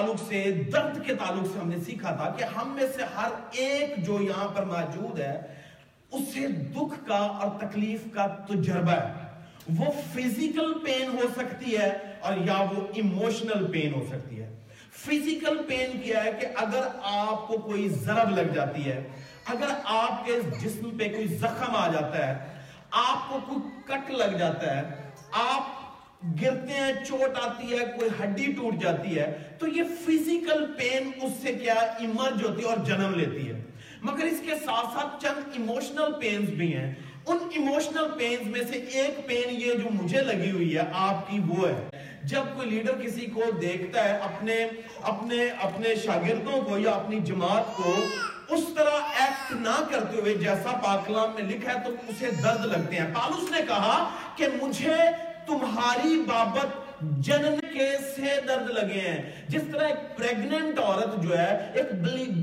تعلق سے درد کے تعلق سے ہم نے سیکھا تھا کہ ہم میں سے ہر ایک جو یہاں پر موجود ہے اسے دکھ کا اور تکلیف کا تجربہ ہے۔ وہ فزیکل پین ہو سکتی ہے اور یا وہ ایموشنل پین ہو سکتی ہے۔ فزیکل پین کیا ہے کہ اگر آپ کو کوئی ضرب لگ جاتی ہے، اگر آپ کے جسم پہ کوئی زخم آ جاتا ہے، آپ کو کوئی کٹ لگ جاتا ہے، آپ گرتے ہیں چوٹ آتی ہے، کوئی ہڈی ٹوٹ جاتی ہے، تو یہ فزیکل پین اس سے کیا ایمرج ہوتی ہے اور جنم لیتی ہے۔ مگر اس کے ساتھ ساتھ چند ایموشنل پینز بھی ہیں۔ ان ایموشنل پینز میں سے ایک پین یہ جو مجھے لگی ہوئی ہے، آپ کی وہ ہے۔ جب کوئی لیڈر کسی کو دیکھتا ہے اپنے اپنے اپنے شاگردوں کو یا اپنی جماعت کو اس طرح ایکٹ نہ کرتے ہوئے جیسا پاکلام میں لکھا ہے، تو اسے درد لگتے ہیں۔ پالوس نے کہا کہ مجھے تمہاری بابت جنن کے سے درد لگے ہیں۔ جس طرح ایک پریگننٹ عورت جو ہے، ایک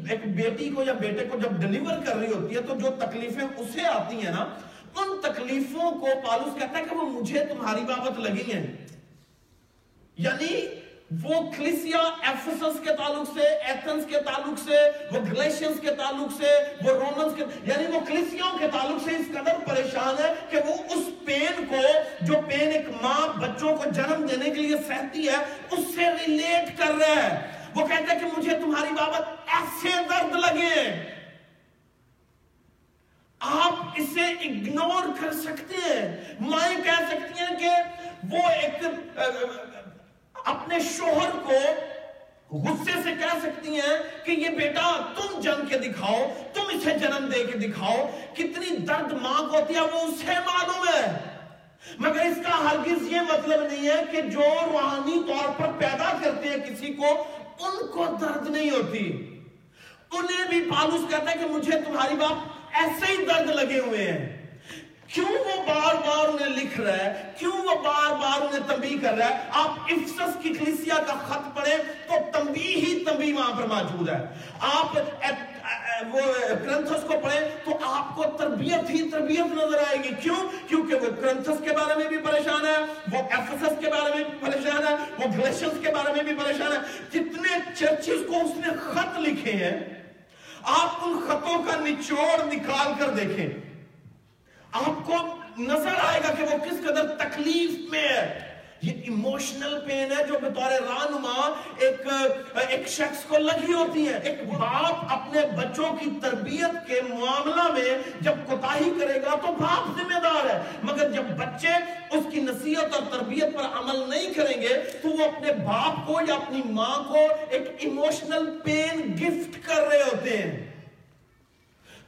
ایک بیٹی کو یا بیٹے کو جب ڈیلیور کر رہی ہوتی ہے، تو جو تکلیفیں اسے آتی ہیں نا، ان تکلیفوں کو پالوس کہتا ہے کہ وہ مجھے تمہاری بابت لگی ہیں۔ یعنی وہ کلیسیا ایفسس کے تعلق سے، ایتھنس کے تعلق سے، وہ گلیشنز کے تعلق سے، وہ رومنز کے یعنی وہ کلیسیوں کے تعلق سے اس قدر پریشان ہے کہ وہ اس پین کو، جو پین ایک ماں بچوں کو جنم دینے کے لیے سہتی ہے، اس سے ریلیٹ کر رہا ہے۔ وہ کہتا ہے کہ مجھے تمہاری بابت ایسے درد لگے۔ آپ اسے اگنور کر سکتے ہیں۔ مائیں کہہ سکتی ہیں کہ وہ ایک اپنے شوہر کو غصے سے کہہ سکتی ہیں کہ یہ بیٹا تم جنگ کے دکھاؤ، تم اسے جنم دے کے دکھاؤ۔ کتنی درد ماں کو ہوتی ہے، وہ اسے معلوم ہے۔ مگر اس کا ہرگز یہ مطلب نہیں ہے کہ جو روحانی طور پر پیدا کرتے ہیں کسی کو، ان کو درد نہیں ہوتی۔ انہیں بھی پالوس کہتا ہے کہ مجھے تمہاری باپ ایسے ہی درد لگے ہوئے ہیں۔ کیوں وہ بار بار انہیں لکھ رہا ہے؟ کیوں وہ تنبیہ کر رہا ہے۔ آپ افسس کی کلیسیا کا خط پڑھیں تو تنبیہ ہی تنبیہ وہاں پر موجود ہے۔ آپ وہ کرنتھس کو پڑھیں تو آپ کو تربیت ہی تربیت نظر آئے گی۔ کیوں؟ کیونکہ وہ کرنتھس کے بارے میں بھی پریشان ہے، وہ افسس کے بارے میں بھی پریشان ہے، وہ گلیشنز کے بارے میں بھی پریشان ہے۔ جتنے چرچز کو اس نے خط لکھے ہیں، آپ ان خطوں کا نچوڑ نکال کر دیکھیں۔ آپ کو نظر آئے گا کہ وہ کس قدر تکلیف میں ہے۔ یہ ایموشنل پین ہے جو بطور رانما ایک ایک شخص کو لگی ہوتی ہے۔ ایک باپ اپنے بچوں کی تربیت کے معاملہ میں جب کوتاہی کرے گا تو باپ ذمہ دار ہے۔ مگر جب بچے اس کی نصیحت اور تربیت پر عمل نہیں کریں گے تو وہ اپنے باپ کو یا اپنی ماں کو ایک ایموشنل پین گفٹ کر رہے ہوتے ہیں۔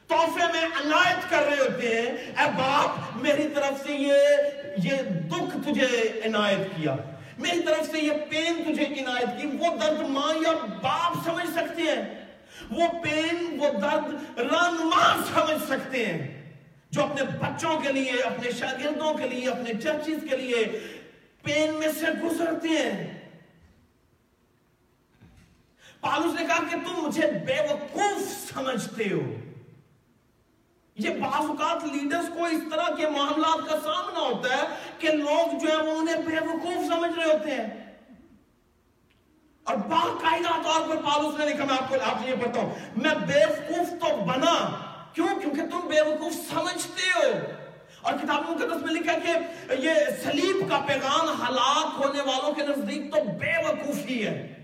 تحفے میں عنایت کر رہے ہوتے ہیں۔ اے باپ، میری طرف سے یہ یہ دکھ تجھے عنایت کیا۔ میری طرف سے یہ پین تجھے عنایت کی۔ وہ درد ماں یا باپ سمجھ سکتے ہیں۔ وہ پین، وہ درد رانما سمجھ سکتے ہیں۔ جو اپنے بچوں کے لیے، اپنے شاگردوں کے لیے، اپنے چرچز کے لیے پین میں سے گزرتے ہیں۔ پالوس نے کہا کہ تم مجھے بے وقوف سمجھتے ہو۔ یہ بعض اوقات لیڈرز کو اس طرح کے معاملات کا سامنا ہوتا ہے کہ لوگ جو ہیں وہ انہیں بے وقوف سمجھ رہے ہوتے ہیں۔ اور باقاعدہ طور پر پالوس نے لکھا، میں آپ کو آپ یہ پڑھتا ہوں۔ میں بے وقوف تو بنا، کیوں؟ کیونکہ تم بے وقوف سمجھتے ہو۔ اور کتاب مقدس میں لکھا کہ یہ سلیب کا پیغام ہلاک ہونے والوں کے نزدیک تو بے وقوفی ہے۔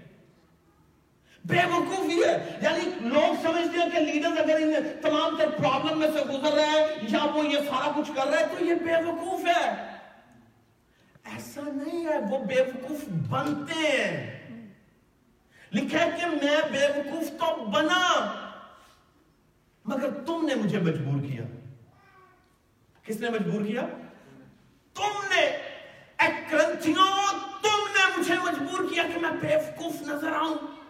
بے وقوفی ہے۔ یعنی لوگ سمجھتے ہیں کہ لیڈر اگر ان تمام تر پرابلم میں سے گزر رہا ہے یا وہ یہ سارا کچھ کر رہا ہے تو یہ بے وقوف ہے۔ ایسا نہیں ہے، وہ بے وقوف بنتے ہیں۔ لکھا ہے کہ میں بے وقوف تو بنا، مگر تم نے مجھے مجبور کیا۔ کس نے مجبور کیا؟ تم نے۔ اکرنتھیوں تم نے مجھے مجبور کیا کہ میں بے وقوف نظر آؤں۔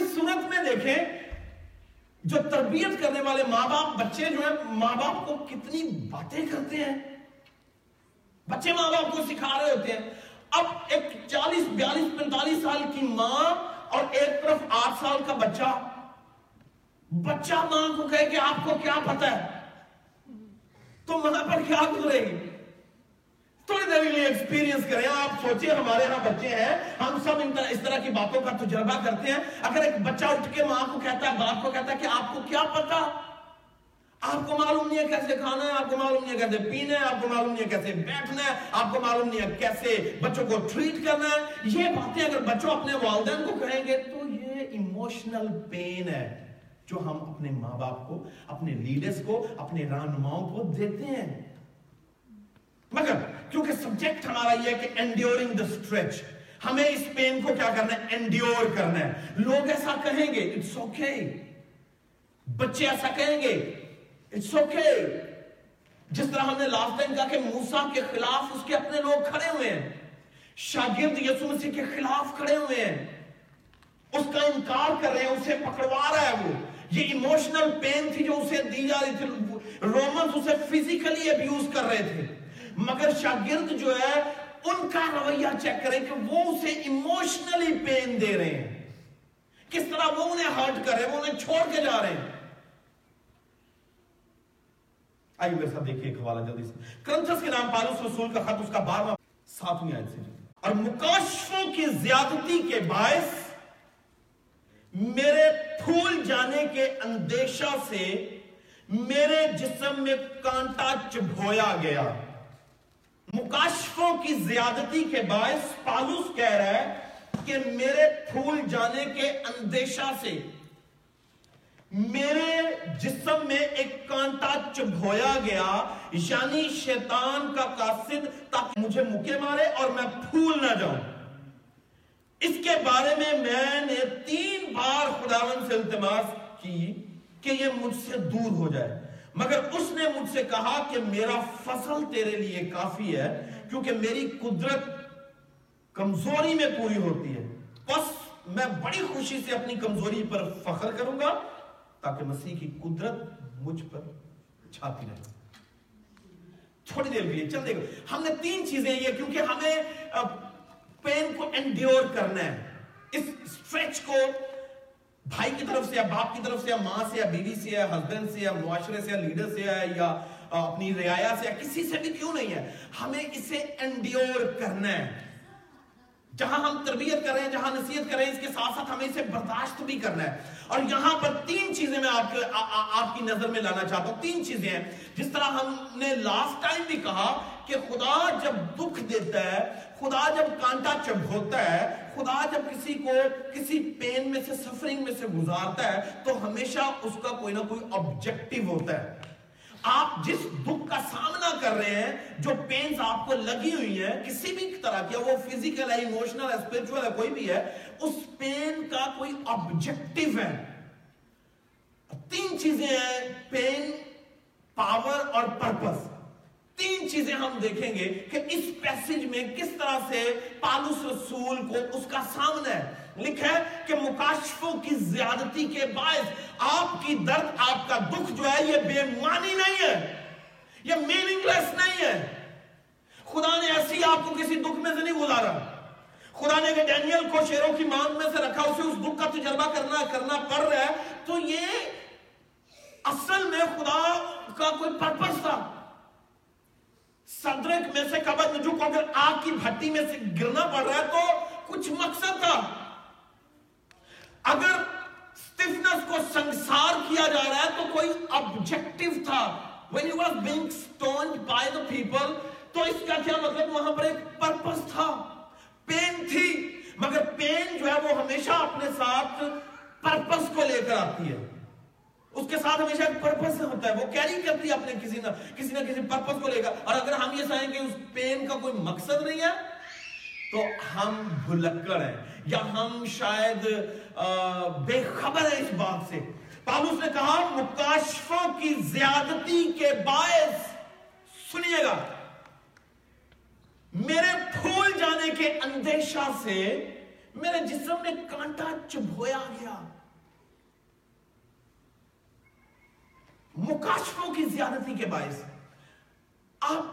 اس صورت میں دیکھیں، جو تربیت کرنے والے ماں باپ بچے جو ہیں ماں باپ کو کتنی باتیں کرتے ہیں۔ بچے ماں باپ کو سکھا رہے ہوتے ہیں۔ اب ایک چالیس، بیالیس، پینتالیس سال کی ماں اور ایک طرف آٹھ سال کا بچہ۔ بچہ ماں کو کہے کہ آپ کو کیا پتا ہے؟ تو ماں پر کیا گزرے گی؟ تھوڑی دیر کے لیے ایکسپیرینس کریں۔ آپ سوچیں ہمارے ہاں بچے ہیں۔ ہم سب اس طرح کی باتوں کا تجربہ کرتے ہیں۔ اگر ایک بچہ اٹھ کے ماں کو کہتا ہے، باپ کو کہتا ہے کہ آپ کو کیا پتا؟ آپ کو معلوم نہیں ہے کیسے کھانا ہے، آپ کو معلوم نہیں ہے کیسے پینا ہے، آپ کو معلوم نہیں ہے کیسے بیٹھنا ہے، آپ کو معلوم نہیں ہے کیسے بچوں کو ٹریٹ کرنا ہے۔ یہ باتیں اگر بچوں اپنے والدین کو کہیں گے تو یہ ایموشنل پین ہے جو ہم اپنے ماں باپ کو، اپنے لیڈرز کو، اپنے رہنماؤں کو دیتے ہیں۔ مگر کیونکہ سبجیکٹ ہمارا یہ ہے کہ انڈیورنگ دا اسٹریچ ہمیں اس پین کو کیا کرنا ہے؟ انڈیور کرنا ہے۔ لوگ ایسا کہیں گے اٹس اوکے okay. بچے ایسا کہیں گے اٹس اوکے okay. جس طرح ہم نے لاسٹ ٹائم کہا کہ موسا کے خلاف اس کے اپنے لوگ کھڑے ہوئے ہیں۔ شاگرد یسو مسیح کے خلاف کھڑے ہوئے ہیں۔ اس کا انکار کر رہے ہیں، اسے پکڑوا رہا ہے وہ۔ یہ ایموشنل پین تھی جو اسے دی جا رہی تھی۔ رومنز اسے فزیکلی ابیوز کر رہے تھے۔ مگر شاگرد جو ہے، ان کا رویہ چیک کریں کہ وہ اسے ایموشنلی پین دے رہے ہیں۔ کس طرح وہ انہیں ہرٹ کر رہے ہیں، وہ انہیں چھوڑ کے جا رہے ہیں۔ آئیے میرے ساتھ دیکھیے ایک حوالہ جلدی سے۔ کرنتھس کے نام پالوس رسول کا خط، اس کا بارہواں ساتویں آیت سے۔ اور مکاشفوں کی زیادتی کے باعث میرے پھول جانے کے اندیشہ سے میرے جسم میں کانٹا چبھویا گیا۔ مکاشفوں کی زیادتی کے باعث پالوس کہہ رہا ہے کہ میرے پھول جانے کے اندیشہ سے میرے جسم میں ایک کانٹا چبھویا گیا یعنی شیطان کا قاصد تاکہ مجھے مکے مارے اور میں پھول نہ جاؤں۔ اس کے بارے میں میں نے تین بار خداون سے التماس کی کہ یہ مجھ سے دور ہو جائے۔ مگر اس نے مجھ سے کہا کہ میرا فصل تیرے لیے کافی ہے، کیونکہ میری قدرت کمزوری میں پوری ہوتی ہے۔ بس میں بڑی خوشی سے اپنی کمزوری پر فخر کروں گا تاکہ مسیح کی قدرت مجھ پر چھاتی رہے۔ تھوڑی دیر کے لیے چل دے گا۔ ہم نے تین چیزیں یہ کیونکہ ہمیں پین کو انڈیور کرنا ہے۔ اس سٹریچ کو بھائی کی طرف سے یا باپ کی طرف سے یا ماں سے یا بیوی سے یا ہسبینڈ سے یا معاشرے سے یا لیڈر سے ہے یا اپنی رعایا سے یا کسی سے بھی کیوں نہیں ہے؟ ہمیں اسے انڈیور کرنا ہے۔ جہاں ہم تربیت کر رہے ہیں، جہاں نصیحت کر رہے ہیں، اس کے ساتھ ساتھ ہمیں اسے برداشت بھی کرنا ہے۔ اور یہاں پر تین چیزیں میں آپ آپ کی نظر میں لانا چاہتا ہوں۔ تین چیزیں ہیں۔ جس طرح ہم نے لاسٹ ٹائم بھی کہا کہ خدا جب دکھ دیتا ہے، خدا جب کانٹا چب ہوتا ہے، خدا جب کسی کو کسی پین میں سے سفرنگ میں سے گزارتا ہے، تو ہمیشہ اس کا کوئی نہ کوئی آبجیکٹو ہوتا ہے۔ آپ جس دکھ کا سامنا کر رہے ہیں، جو پینز آپ کو لگی ہوئی ہیں، کسی بھی طرح کی، وہ فزیکل ہے ایموشنل ہے اسپرچول ہے، کوئی بھی ہے، اس پین کا کوئی آبجیکٹو ہے۔ تین چیزیں ہیں پین پاور اور پرپس تین چیزیں ہم دیکھیں گے کہ اس پیسج میں کس طرح سے پالوس رسول کو اس کا سامنا ہے۔ لکھا ہے کہ مکاشفوں کی زیادتی کے باعث آپ کی درد آپ کا دکھ جو ہے یہ بے معنی نہیں ہے۔ یہ میننگ لیس نہیں ہے۔ خدا نے ایسی آپ کو کسی دکھ میں سے نہیں گزارا۔ خدا نے کہ ڈینیل کو شیروں کی مانگ میں سے رکھا، اسے اس دکھ کا تجربہ کرنا کرنا پڑ رہا ہے، تو یہ اصل میں خدا کا کوئی پرپس تھا۔ صدرک میں سے قبض نجو کو اگر آگ کی بھٹی میں سے گرنا پڑ رہا ہے تو کچھ مقصد تھا۔ اگر سٹفنس کو سنگسار کیا جا رہا ہے تو کوئی آبجیکٹو تھا۔ When you were being stoned by the people تو اس کا کیا مطلب؟ وہاں پر ایک پرپس تھا۔ پین تھی، مگر پین جو ہے وہ ہمیشہ اپنے ساتھ پرپس کو لے کر آتی ہے۔ اس کے ساتھ ہمیشہ ایک پرپس ہوتا ہے، وہ کیری کرتی ہے اپنے کسی نہ کسی نہ کسی پرپس کو لے کر۔ اور اگر ہم یہ سائیں کہ اس پین کا کوئی مقصد نہیں ہے، تو ہم بھلکڑ ہیں، یا ہم شاید بے خبر ہیں اس بات سے۔ پالوس نے کہا مکاشفوں کی زیادتی کے باعث، سنیے گا۔ میرے پھول جانے کے اندیشہ سے، میرے جسم میں کانٹا چبھویا گیا۔ مکاشفوں کی زیادتی کے باعث۔ آپ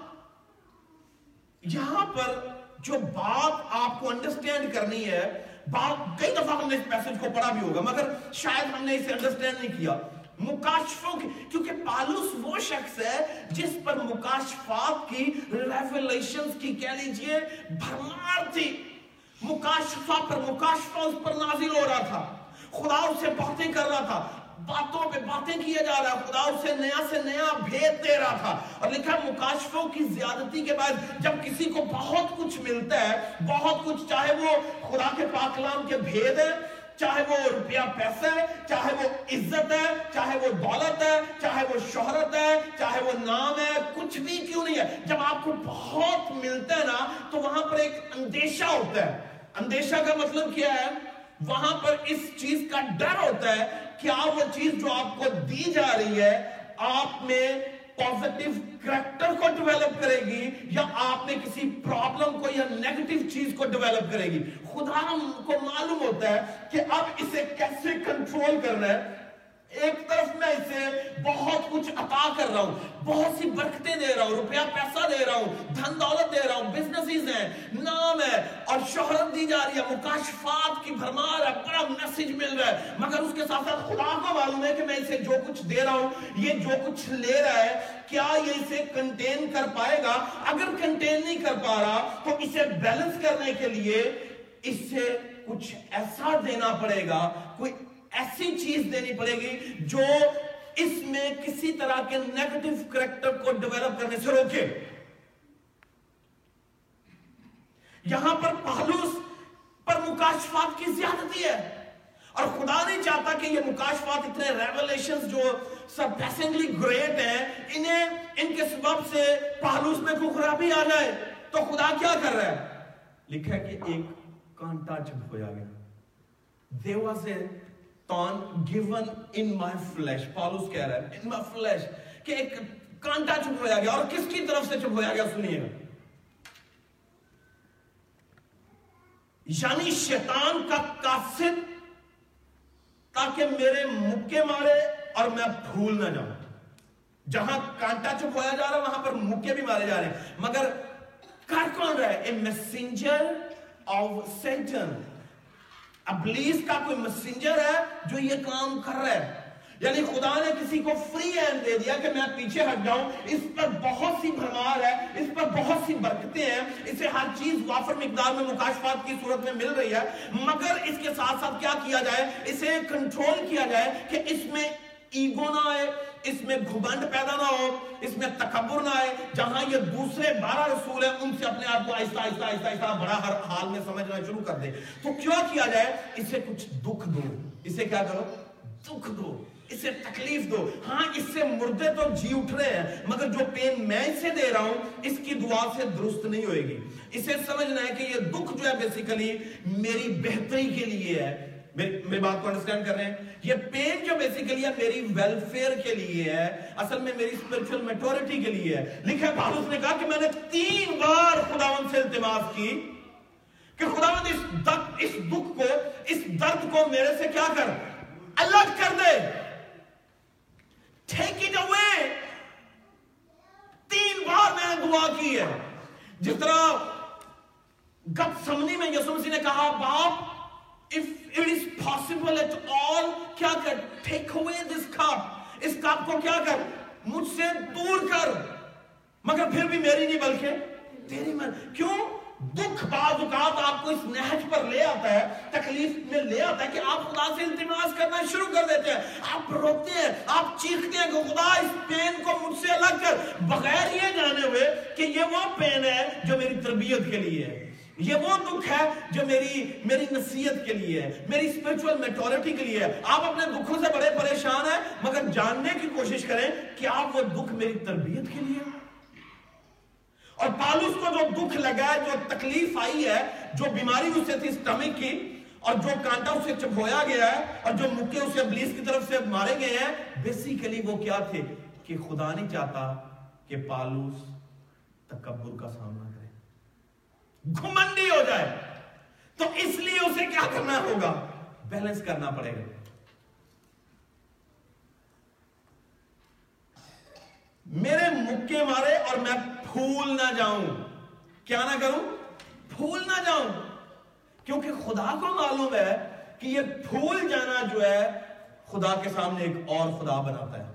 یہاں پر جو بات آپ کو انڈرسٹینڈ کرنی ہے، بات کئی دفعہ ہم نے اس پیسج کو پڑھا بھی ہوگا، مگر شاید ہم نے اسے انڈرسٹینڈ نہیں کیا۔ مکاشفوں کی، کیونکہ پالوس وہ شخص ہے جس پر مکاشفات کی ریولیشنز کی، کہہ لیجیے، بھرمار تھی۔ مکاشفہ پر مکاشفہ اس پر نازل ہو رہا تھا۔ خدا اس سے باتیں کر رہا تھا۔ باتوں پہ باتیں کیا جا رہا خدا اسے نیا سے نیا بھید دے رہا تھا۔ اور لکھا مکاشفوں کی زیادتی کے بعد جب کسی کو بہت کچھ ملتا ہے، بہت کچھ، چاہے وہ خدا کے پاکلام کے بھید ہے، چاہے وہ روپیہ پیسہ ہے، چاہے وہ عزت ہے، چاہے وہ دولت ہے، چاہے وہ شہرت ہے، چاہے وہ نام ہے، کچھ بھی کیوں نہیں ہے۔ جب آپ کو بہت ملتا ہے نا، تو وہاں پر ایک اندیشہ ہوتا ہے۔ اندیشہ کا مطلب کیا ہے؟ وہاں پر اس چیز کا ڈر ہوتا ہے کیا وہ چیز جو آپ کو دی جا رہی ہے، آپ میں پوزیٹیو کریکٹر کو ڈیولپ کرے گی یا آپ میں کسی پرابلم کو یا نیگٹیو چیز کو ڈیولپ کرے گی۔ خدا کو معلوم ہوتا ہے کہ اب اسے کیسے کنٹرول کرنا ہے۔ ایک طرف میں اسے بہت کچھ عطا کر رہا ہوں، بہت سی برکتیں دے رہا ہوں، روپیہ، پیسہ دے رہا ہوں، دھن دولت دے رہا ہوں بزنسز ہیں، نام ہے اور شہرت دی جا رہی ہے، مکاشفات کی بھرمار ہے، بڑا میسج مل رہا ہے۔ مگر اس کے ساتھ ساتھ خدا کو معلوم ہے کہ میں اسے جو کچھ دے رہا ہوں، یہ جو کچھ لے رہا ہے، کیا یہ اسے کنٹین کر پائے گا؟ اگر کنٹین نہیں کر پا رہا، تو اسے بیلنس کرنے کے لیے اسے کچھ ایسا دینا پڑے گا، کوئی ایسی چیز دینی پڑے گی جو اس میں کسی طرح کے نیگٹیو کریکٹر کو ڈیولپ کرنے سے روکے۔ یہاں پر پہلوس پر مکاشفات کی زیادتی ہے۔ اور خدا نہیں چاہتا کہ یہ مکاشفات اتنے ریولیشنز جو سرپیسنگلی گریٹ ہیں، انہیں، ان کے سبب سے پہلوس میں کوئی خرابی آ جائے۔ تو خدا کیا کر رہا ہے؟ لکھا ہے کہ ایک کانٹا چپ ہو جائے گا there was a thorn given in my flesh. پالوس کہہ رہا ہے in my flesh کہ ایک کانٹا چپ ہویا گیا اور کس کی طرف سے چپ ہویا گیا سنیے گا یعنی شیطان کا قاصد تاکہ میرے مکے مارے اور میں پھول نہ جاؤں جہاں کانٹا چپ ہویا جا رہا ہے وہاں پر مکے بھی مارے جا رہے ہیں مگر کر کون رہا ہے اے میسنجر آف سیٹن ابلیس کا کوئی مسنجر ہے جو یہ کام کر رہا ہے؟ یعنی خدا نے کسی کو فری ہینڈ دے دیا کہ میں پیچھے ہٹ جاؤں، اس پر بہت سی بھرمار ہے، اس پر بہت سی برکتیں ہیں، اسے ہر چیز وافر مقدار میں مکاشفات کی صورت میں مل رہی ہے۔ مگر اس کے ساتھ ساتھ کیا کیا جائے؟ اسے کنٹرول کیا جائے کہ اس میں ایگو نہ آئے، اس میں گھبند پیدا نہ ہو، اس میں تکبر نہ آئے، جہاں یہ دوسرے بارہ رسول ہیں، ان سے اپنے آپ کو آہستہ آہستہ آہستہ آہستہ بڑا ہر حال میں سمجھنا شروع کر دے۔ تو کیا کیا جائے؟ اسے کچھ دکھ دو۔ اسے کیا کرو؟ دکھ دو۔ اسے تکلیف دو۔ ہاں اس سے مردے تو جی اٹھ رہے ہیں، مگر جو پین میں اسے دے رہا ہوں، اس کی دعا سے درست نہیں ہوئے گی۔ اسے سمجھنا ہے کہ یہ دکھ جو ہے بیسیکلی میری بہتری کے لیے ہے۔ میری بات کو انڈرسٹینڈ کر رہے ہیں۔ یہ پین جو بیسیکلی ہے میری ویلفیئر کے لیے ہے، اصل میں میری اسپرچل میٹورٹی کے لیے ہے۔ لکھا پالوس نے کہا کہ میں نے تین بار خداون سے التماس کی کہ خداون اس دکھ اس دکھ کو، اس درد کو میرے سے کیا کر؟ الگ کر دے۔ ٹیک اٹ اوے تین بار میں نے دعا کی ہے۔ جس طرح گت سمنی میں یسو مسیح نے کہا، باپ if it is possible at all کیا کر take away this cup. اس کپ کو کیا کر مجھ سے دور کر مگر پھر بھی میری نہیں بلکہ تیری من کیوں دکھ بعض اوقات آپ کو اس نہج پر لے آتا ہے تکلیف میں لے آتا ہے کہ آپ خدا سے التماس کرنا شروع کر دیتے ہیں آپ روکتے ہیں آپ چیختے ہیں کہ خدا اس پین کو مجھ سے الگ کر بغیر یہ جانے ہوئے کہ یہ وہ پین ہے جو میری تربیت کے لیے ہے یہ وہ دکھ ہے جو میری میری نصیحت کے لیے ہے، میری اسپرچول میٹورٹی کے لیے ہے۔ آپ اپنے دکھوں سے بڑے پریشان ہیں، مگر جاننے کی کوشش کریں کہ آپ وہ دکھ میری تربیت کے لیے اور پالوس کو جو دکھ لگا ہے، جو تکلیف آئی ہے، جو بیماری اسے تھی سٹمک کی، اور جو کانٹا اسے چپویا گیا ہے، اور جو مکے اسے ابلیس کی طرف سے مارے گئے ہیں بیسیکلی وہ کیا تھے؟ کہ خدا نہیں چاہتا کہ پالوس تکبر کا سامنا کرے۔ گھمنڈی ہو جائے۔ تو اس لیے اسے کیا کرنا ہوگا؟ بیلنس کرنا پڑے گا۔ میرے مکے مارے اور میں پھول نہ جاؤں۔ کیا نہ کروں؟ پھول نہ جاؤں۔ کیونکہ خدا کو معلوم ہے کہ یہ پھول جانا جو ہے، خدا کے سامنے ایک اور خدا بناتا ہے۔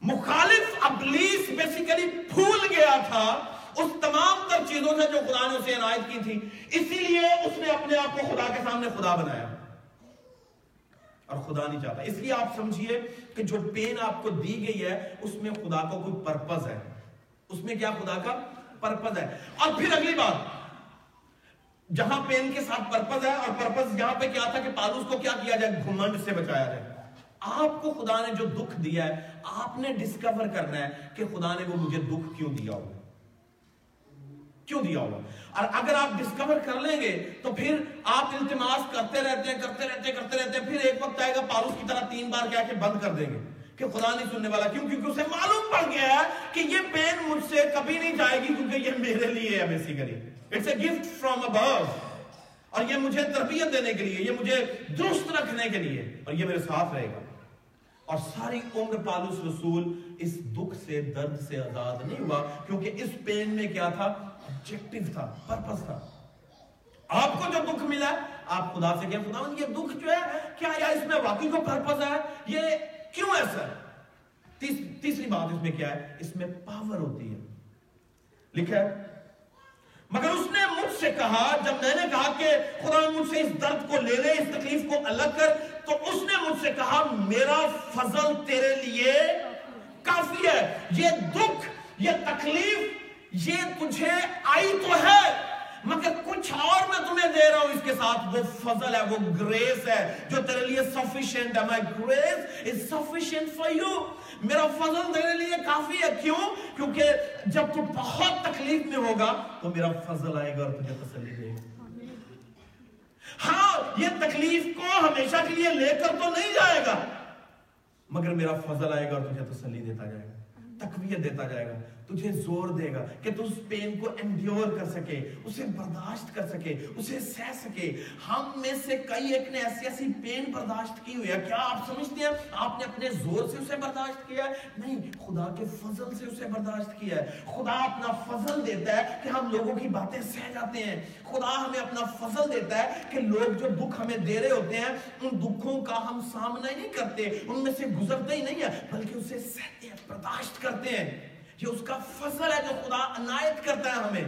مخالف ابلیس بیسیکلی بھول گیا تھا۔ اس تمام تر چیزوں سے جو خدا نے اسے عنایت کی تھی، اسی لیے اس نے اپنے آپ کو خدا کے سامنے خدا بنایا۔ اور خدا نہیں چاہتا۔ اس لیے آپ سمجھیے کہ جو پین آپ کو دی گئی ہے، اس میں خدا کا کو کوئی پرپز ہے۔ اس میں کیا خدا کا پرپز ہے؟ اور پھر اگلی بات۔ جہاں پین کے ساتھ پرپز ہے، اور پرپز یہاں پہ کیا تھا کہ پالوس کو کیا کیا جائے؟ گھمنڈ سے بچایا جائے۔ آپ کو خدا نے جو دکھ دیا ہے، آپ نے ڈسکور کرنا ہے کہ خدا نے وہ مجھے دکھ کیوں دیا ہوگا کیوں دیا ہوگا اور اگر آپ ڈسکور کر لیں گے تو پھر آپ التماس کرتے رہتے ہیں، کرتے رہتے ہیں، کرتے رہتے ہیں، پھر ایک وقت آئے گا پالوس کی طرح تین بار کیا کہ بند کر دیں گے کہ خدا نہیں سننے والا۔ کیوں؟ کیونکہ اسے معلوم پڑ گیا ہے کہ یہ پین مجھ سے کبھی نہیں جائے گی کیونکہ یہ میرے لیے ہے basically it's a gift from ابو اور یہ مجھے تربیت دینے کے لیے، یہ مجھے درست رکھنے کے لیے اور یہ میرے ساتھ رہے گا۔ اور ساری عمر پالوس رسول اس دکھ سے، درد سے آزاد نہیں ہوا کیونکہ اس پین میں کیا تھا؟ آبجیکٹو تھا پرپس تھا. آپ کو جو دکھ ملا آپ خدا سے کیا خدا یہ دکھ جو ہے کیا یا اس میں واقعی کو پرپس ہے؟ یہ کیوں ایسا ہے تیس, تیسری بات اس میں کیا ہے؟ اس میں پاور ہوتی ہے. لکھا ہے مگر اس نے مجھ سے کہا جب میں نے کہا کہ خدا مجھ سے اس درد کو لے لے اس تکلیف کو الگ کر تو اس نے مجھ سے کہا میرا فضل تیرے لیے کافی ہے. یہ دکھ یہ تکلیف یہ تجھے آئی تو ہے، مگر کچھ اور میں تمہیں دے رہا ہوں۔ اس کے ساتھ وہ فضل ہے، وہ گریس ہے، جو تیرے لیے سفیشنٹ ہے۔ My grace is sufficient for you. میرا فضل تیرے لیے کافی ہے۔ کیوں؟ کیونکہ جب تو بہت تکلیف میں ہوگا، تو میرا فضل آئے گا اور تجھے تسلی دے گا۔ ہاں یہ تکلیف کو ہمیشہ کے لیے لے کر تو نہیں جائے گا، مگر میرا فضل آئے گا اور تجھے تسلی دیتا جائے گا، تقویت دیتا جائے گا۔ تجھے زور دے گا کہ تو اس پین کو انڈیور کر سکے، اسے برداشت کر سکے، اسے سہ سکے۔ ہم میں سے کئی ایک نے ایسی ایسی پین برداشت کی ہوئی ہے۔ کیا آپ سمجھتے ہیں؟ آپ نے اپنے زور سے اسے برداشت کیا ہے؟ نہیں، خدا کے فضل سے اسے برداشت کیا ہے۔ خدا اپنا فضل دیتا ہے کہ ہم لوگوں کی باتیں سہ جاتے ہیں۔ خدا ہمیں اپنا فضل دیتا ہے کہ لوگ جو دکھ ہمیں دے رہے ہوتے ہیں، ان دکھوں کا ہم سامنا ہی نہیں کرتے، ان میں سے گزرتے ہی نہیں ہے بلکہ اسے سہتے ہیں برداشت کرتے ہیں۔ یہ اس کا فضل ہے جو خدا عنایت کرتا ہے ہمیں۔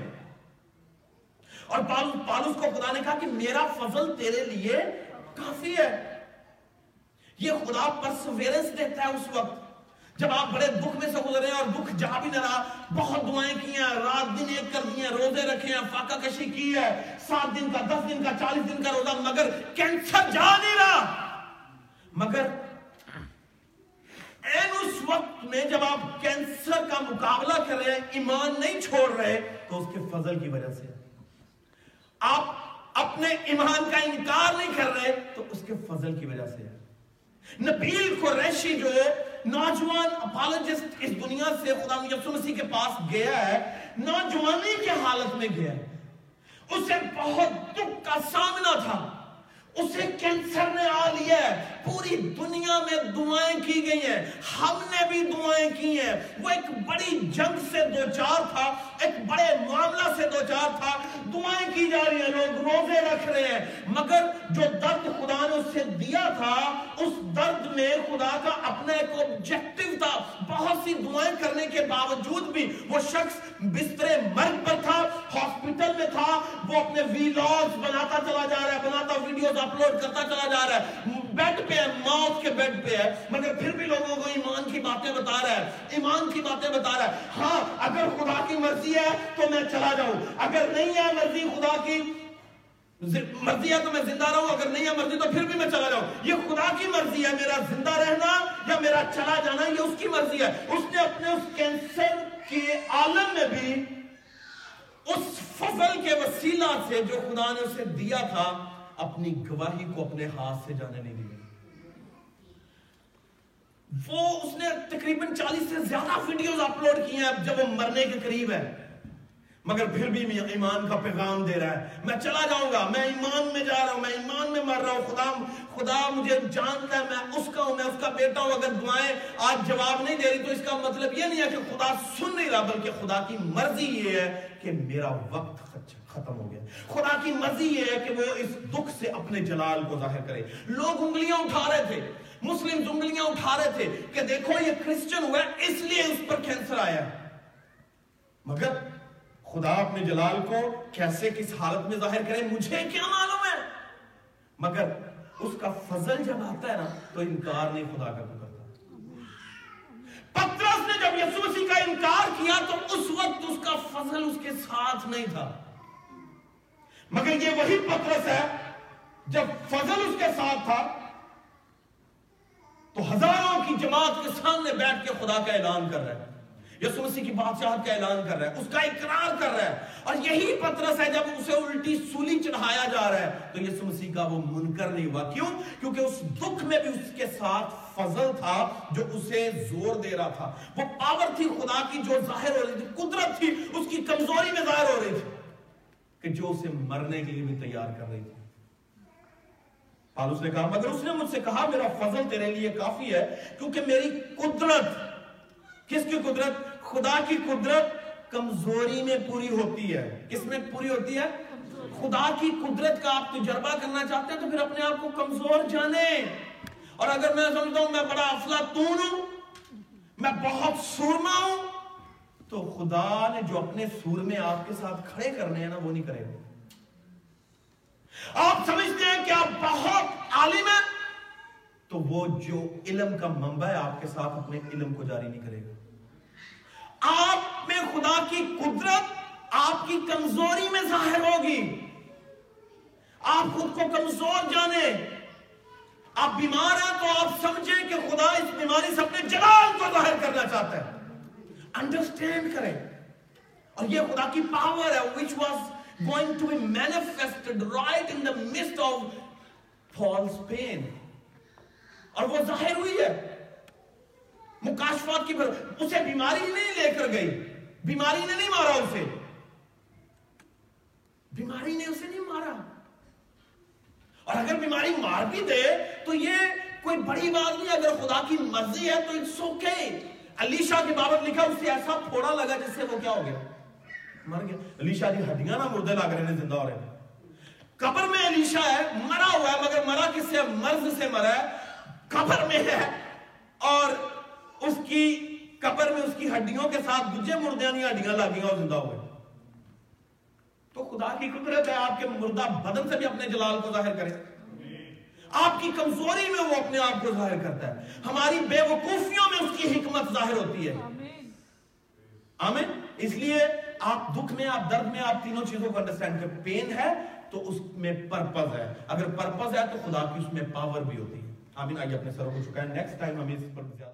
اور پالوس کو خدا نے کہا کہ میرا فضل تیرے لیے کافی ہے۔ یہ خدا پرسویرنس دیتا ہے اس وقت۔ جب آپ بڑے دکھ میں سے گزرے اور دکھ جا بھی نہ رہا، بہت دعائیں کی ہیں، رات دن ایک کر دی ہیں، روزے رکھے ہیں، فاقہ کشی کی ہے۔ سات دن کا، دس دن کا، چالیس دن کا روزہ، مگر کینسر جا نہیں رہا۔ مگر وقت میں جب آپ کینسر کا مقابلہ کر رہے ہیں، ایمان نہیں چھوڑ رہے، تو اس کے فضل کی وجہ سے آپ اپنے ایمان کا انکار نہیں کر رہے، تو اس کے فضل کی وجہ سے۔ نبیل قریشی جو ہے، نوجوان اپالوجسٹ اس دنیا سے، خدا یسو مسیح کے پاس گیا ہے، نوجوانی کے حالت میں گیا ہے۔ اسے بہت دکھ کا سامنا تھا۔ اسے کینسر نے آ لیا ہے۔ پوری دنیا میں دعائیں کی گئی ہیں۔ ہم نے بھی دعائیں کی ہیں۔ وہ ایک بڑی جنگ سے دو چار تھا، ایک بڑے معاملہ سے دو چار تھا۔ دعائیں کی جا رہی ہیں، لوگ روزے رکھ رہے ہیں۔ مگر جو درد خدا نے اسے دیا تھا، اس درد میں خدا کا اپنا ایک آبجیکٹو تھا۔ بہت سی دعائیں کرنے کے باوجود بھی وہ شخص بستر مرگ پر میں تھا، وہ اپنے ویلاگز بناتا چلا جا رہا ہے، بناتا ویڈیوز اپلوڈ کرتا چلا جا رہا ہے۔ بیڈ پہ ہے موت کے بیڈ پہ ہے، مگر پھر بھی لوگوں کو ایمان کی باتیں بتا رہا ہے۔ ایمان کی باتیں بتا رہا ہے۔ ہاں اگر خدا کی مرضی ہے تو میں چلا جاؤں۔ اگر نہیں ہے مرضی خدا کی مرضی ہے تو میں زندہ رہوں، اگر نہیں ہے مرضی تو پھر بھی میں چلا جاؤں۔ یہ خدا کی مرضی ہے، میرا زندہ رہنا یا میرا چلا جانا، یہ اس کی مرضی ہے۔ اس نے اپنے اس کینسر کے عالم میں بھی اس فضل کے وسیلہ سے جو خدا نے اسے دیا تھا، اپنی گواہی کو اپنے ہاتھ سے جانے نہیں دیا وہ اس نے تقریباً چالیس سے زیادہ ویڈیوز اپلوڈ کی ہیں جب وہ مرنے کے قریب ہے۔ مگر پھر بھی میں ایمان کا پیغام دے رہا ہے۔ میں چلا جاؤں گا، میں ایمان میں جا رہا ہوں، میں ایمان میں مر رہا ہوں۔ خدا خدا مجھے جانتا ہے، میں اس کا ہوں، میں اس کا بیٹا ہوں۔ اگر دعائیں آج جواب نہیں دے رہی تو اس کا مطلب یہ نہیں ہے کہ خدا سن نہیں رہا، بلکہ خدا کی مرضی یہ ہے کہ میرا وقت ختم ہو گیا۔ خدا کی مرضی یہ ہے کہ وہ اس دکھ سے اپنے جلال کو ظاہر کرے۔ لوگ انگلیاں اٹھا رہے تھے، مسلم انگلیاں اٹھا رہے تھے کہ دیکھو یہ کرسچن ہوا ہے، اس لیے اس پر کینسر آیا۔ مگر خدا اپنے جلال کو کیسے کس حالت میں ظاہر کرے، مجھے کیا معلوم ہے؟ مگر اس کا فضل جب آتا ہے نا، تو انکار نہیں خدا کا کرتا۔ پترس نے جب یسوع مسیح کا انکار کیا، تو اس وقت اس کا فضل اس کے ساتھ نہیں تھا۔ مگر یہ وہی پترس ہے، جب فضل اس کے ساتھ تھا، تو ہزاروں کی جماعت کے سامنے بیٹھ کے خدا کا اعلان کر رہا ہے یسو مسیح کی بادشاہت کا اعلان کر رہا ہے، اس کا اقرار کر رہا ہے۔ اور یہی پترس ہے، جب اسے الٹی سولی چڑھایا جا رہا ہے، تو یسو مسیح کا وہ منکر نہیں ہوا۔ کیوں؟ کیونکہ اس دکھ میں بھی اس کے ساتھ فضل تھا جو اسے زور دے رہا تھا۔ وہ پاور تھی خدا کی جو ظاہر ہو رہی تھی، قدرت تھی، اس کی کمزوری میں ظاہر ہو رہی تھی کہ جو اسے مرنے کے لیے بھی تیار کر رہی تھی۔ پالوس نے کہا، مگر اس نے مجھ سے کہا، میرا فضل تیرے لیے کافی ہے، کیونکہ میری قدرت کس کی قدرت؟ خدا کی قدرت کمزوری میں پوری ہوتی ہے۔ کس میں پوری ہوتی ہے؟ خدا کی قدرت کا آپ تجربہ کرنا چاہتے ہیں تو پھر اپنے آپ کو کمزور جانے۔ اور اگر میں سمجھتا ہوں میں بڑا افلاطون ہوں، میں بہت سورما ہوں، تو خدا نے جو اپنے سور میں آپ کے ساتھ کھڑے کرنے ہیں نا، وہ نہیں کرے گا۔ آپ سمجھتے ہیں کہ آپ بہت عالم ہیں، تو وہ جو علم کا منبع ہے آپ کے ساتھ اپنے علم کو جاری نہیں کرے گا۔ آپ میں خدا کی قدرت آپ کی کمزوری میں ظاہر ہوگی۔ آپ خود کو کمزور جانے۔ آپ بیمار ہیں تو آپ سمجھیں کہ خدا اس بیماری سے اپنے جلال کو ظاہر کرنا چاہتا ہے۔ انڈرسٹینڈ کریں۔ اور یہ خدا کی پاور ہے which was going to be manifested right in the midst of Paul's pain اور وہ ظاہر ہوئی ہے۔ مکاشفات کی بر... اسے بیماری نہیں لے کر گئی۔ بیماری نے نہیں مارا اسے۔ بیماری نے اسے نہیں مارا۔ اور اگر بیماری مار بھی دے تو یہ کوئی بڑی بات نہیں، اگر خدا کی مرضی ہے تو اٹس اوکے علیشا کی بابت لکھا اس سے ایسا پھوڑا لگا جس سے وہ کیا ہو گیا؟ مر گیا۔ علیشا کی ہڈیاں نہ مردے لگ رہے ہیں، زندہ ہو رہے ہیں۔ قبر میں علیشا ہے، مرا ہوا ہے، مگر مرا کس سے؟ مرض سے مرا ہے۔ قبر میں ہے اور اس کی قبر میں اس کی ہڈیوں کے ساتھ گجے مردیاں نہیں، ہڈیاں لگی اور زندہ ہوئے تو خدا کی قدرت ہے آپ کے مردہ بدن سے بھی اپنے جلال کو ظاہر کرے۔ آپ کی کمزوری میں وہ اپنے آپ کو ظاہر کرتا ہے۔ ہماری بے وقوفیوں میں اس کی حکمت ظاہر ہوتی ہے۔ آمین۔ اس لیے آپ دکھ میں، آپ درد میں، آپ تینوں چیزوں کو انڈرسٹینڈ کر پین ہے تو اس میں پرپز ہے۔ اگر پرپز ہے تو خدا کی اس میں پاور بھی ہوتی ہے۔ آمین۔ آئیے اپنے سروں کو چکا ہے نیکسٹ ٹائم ہمیں اس پر زیادہ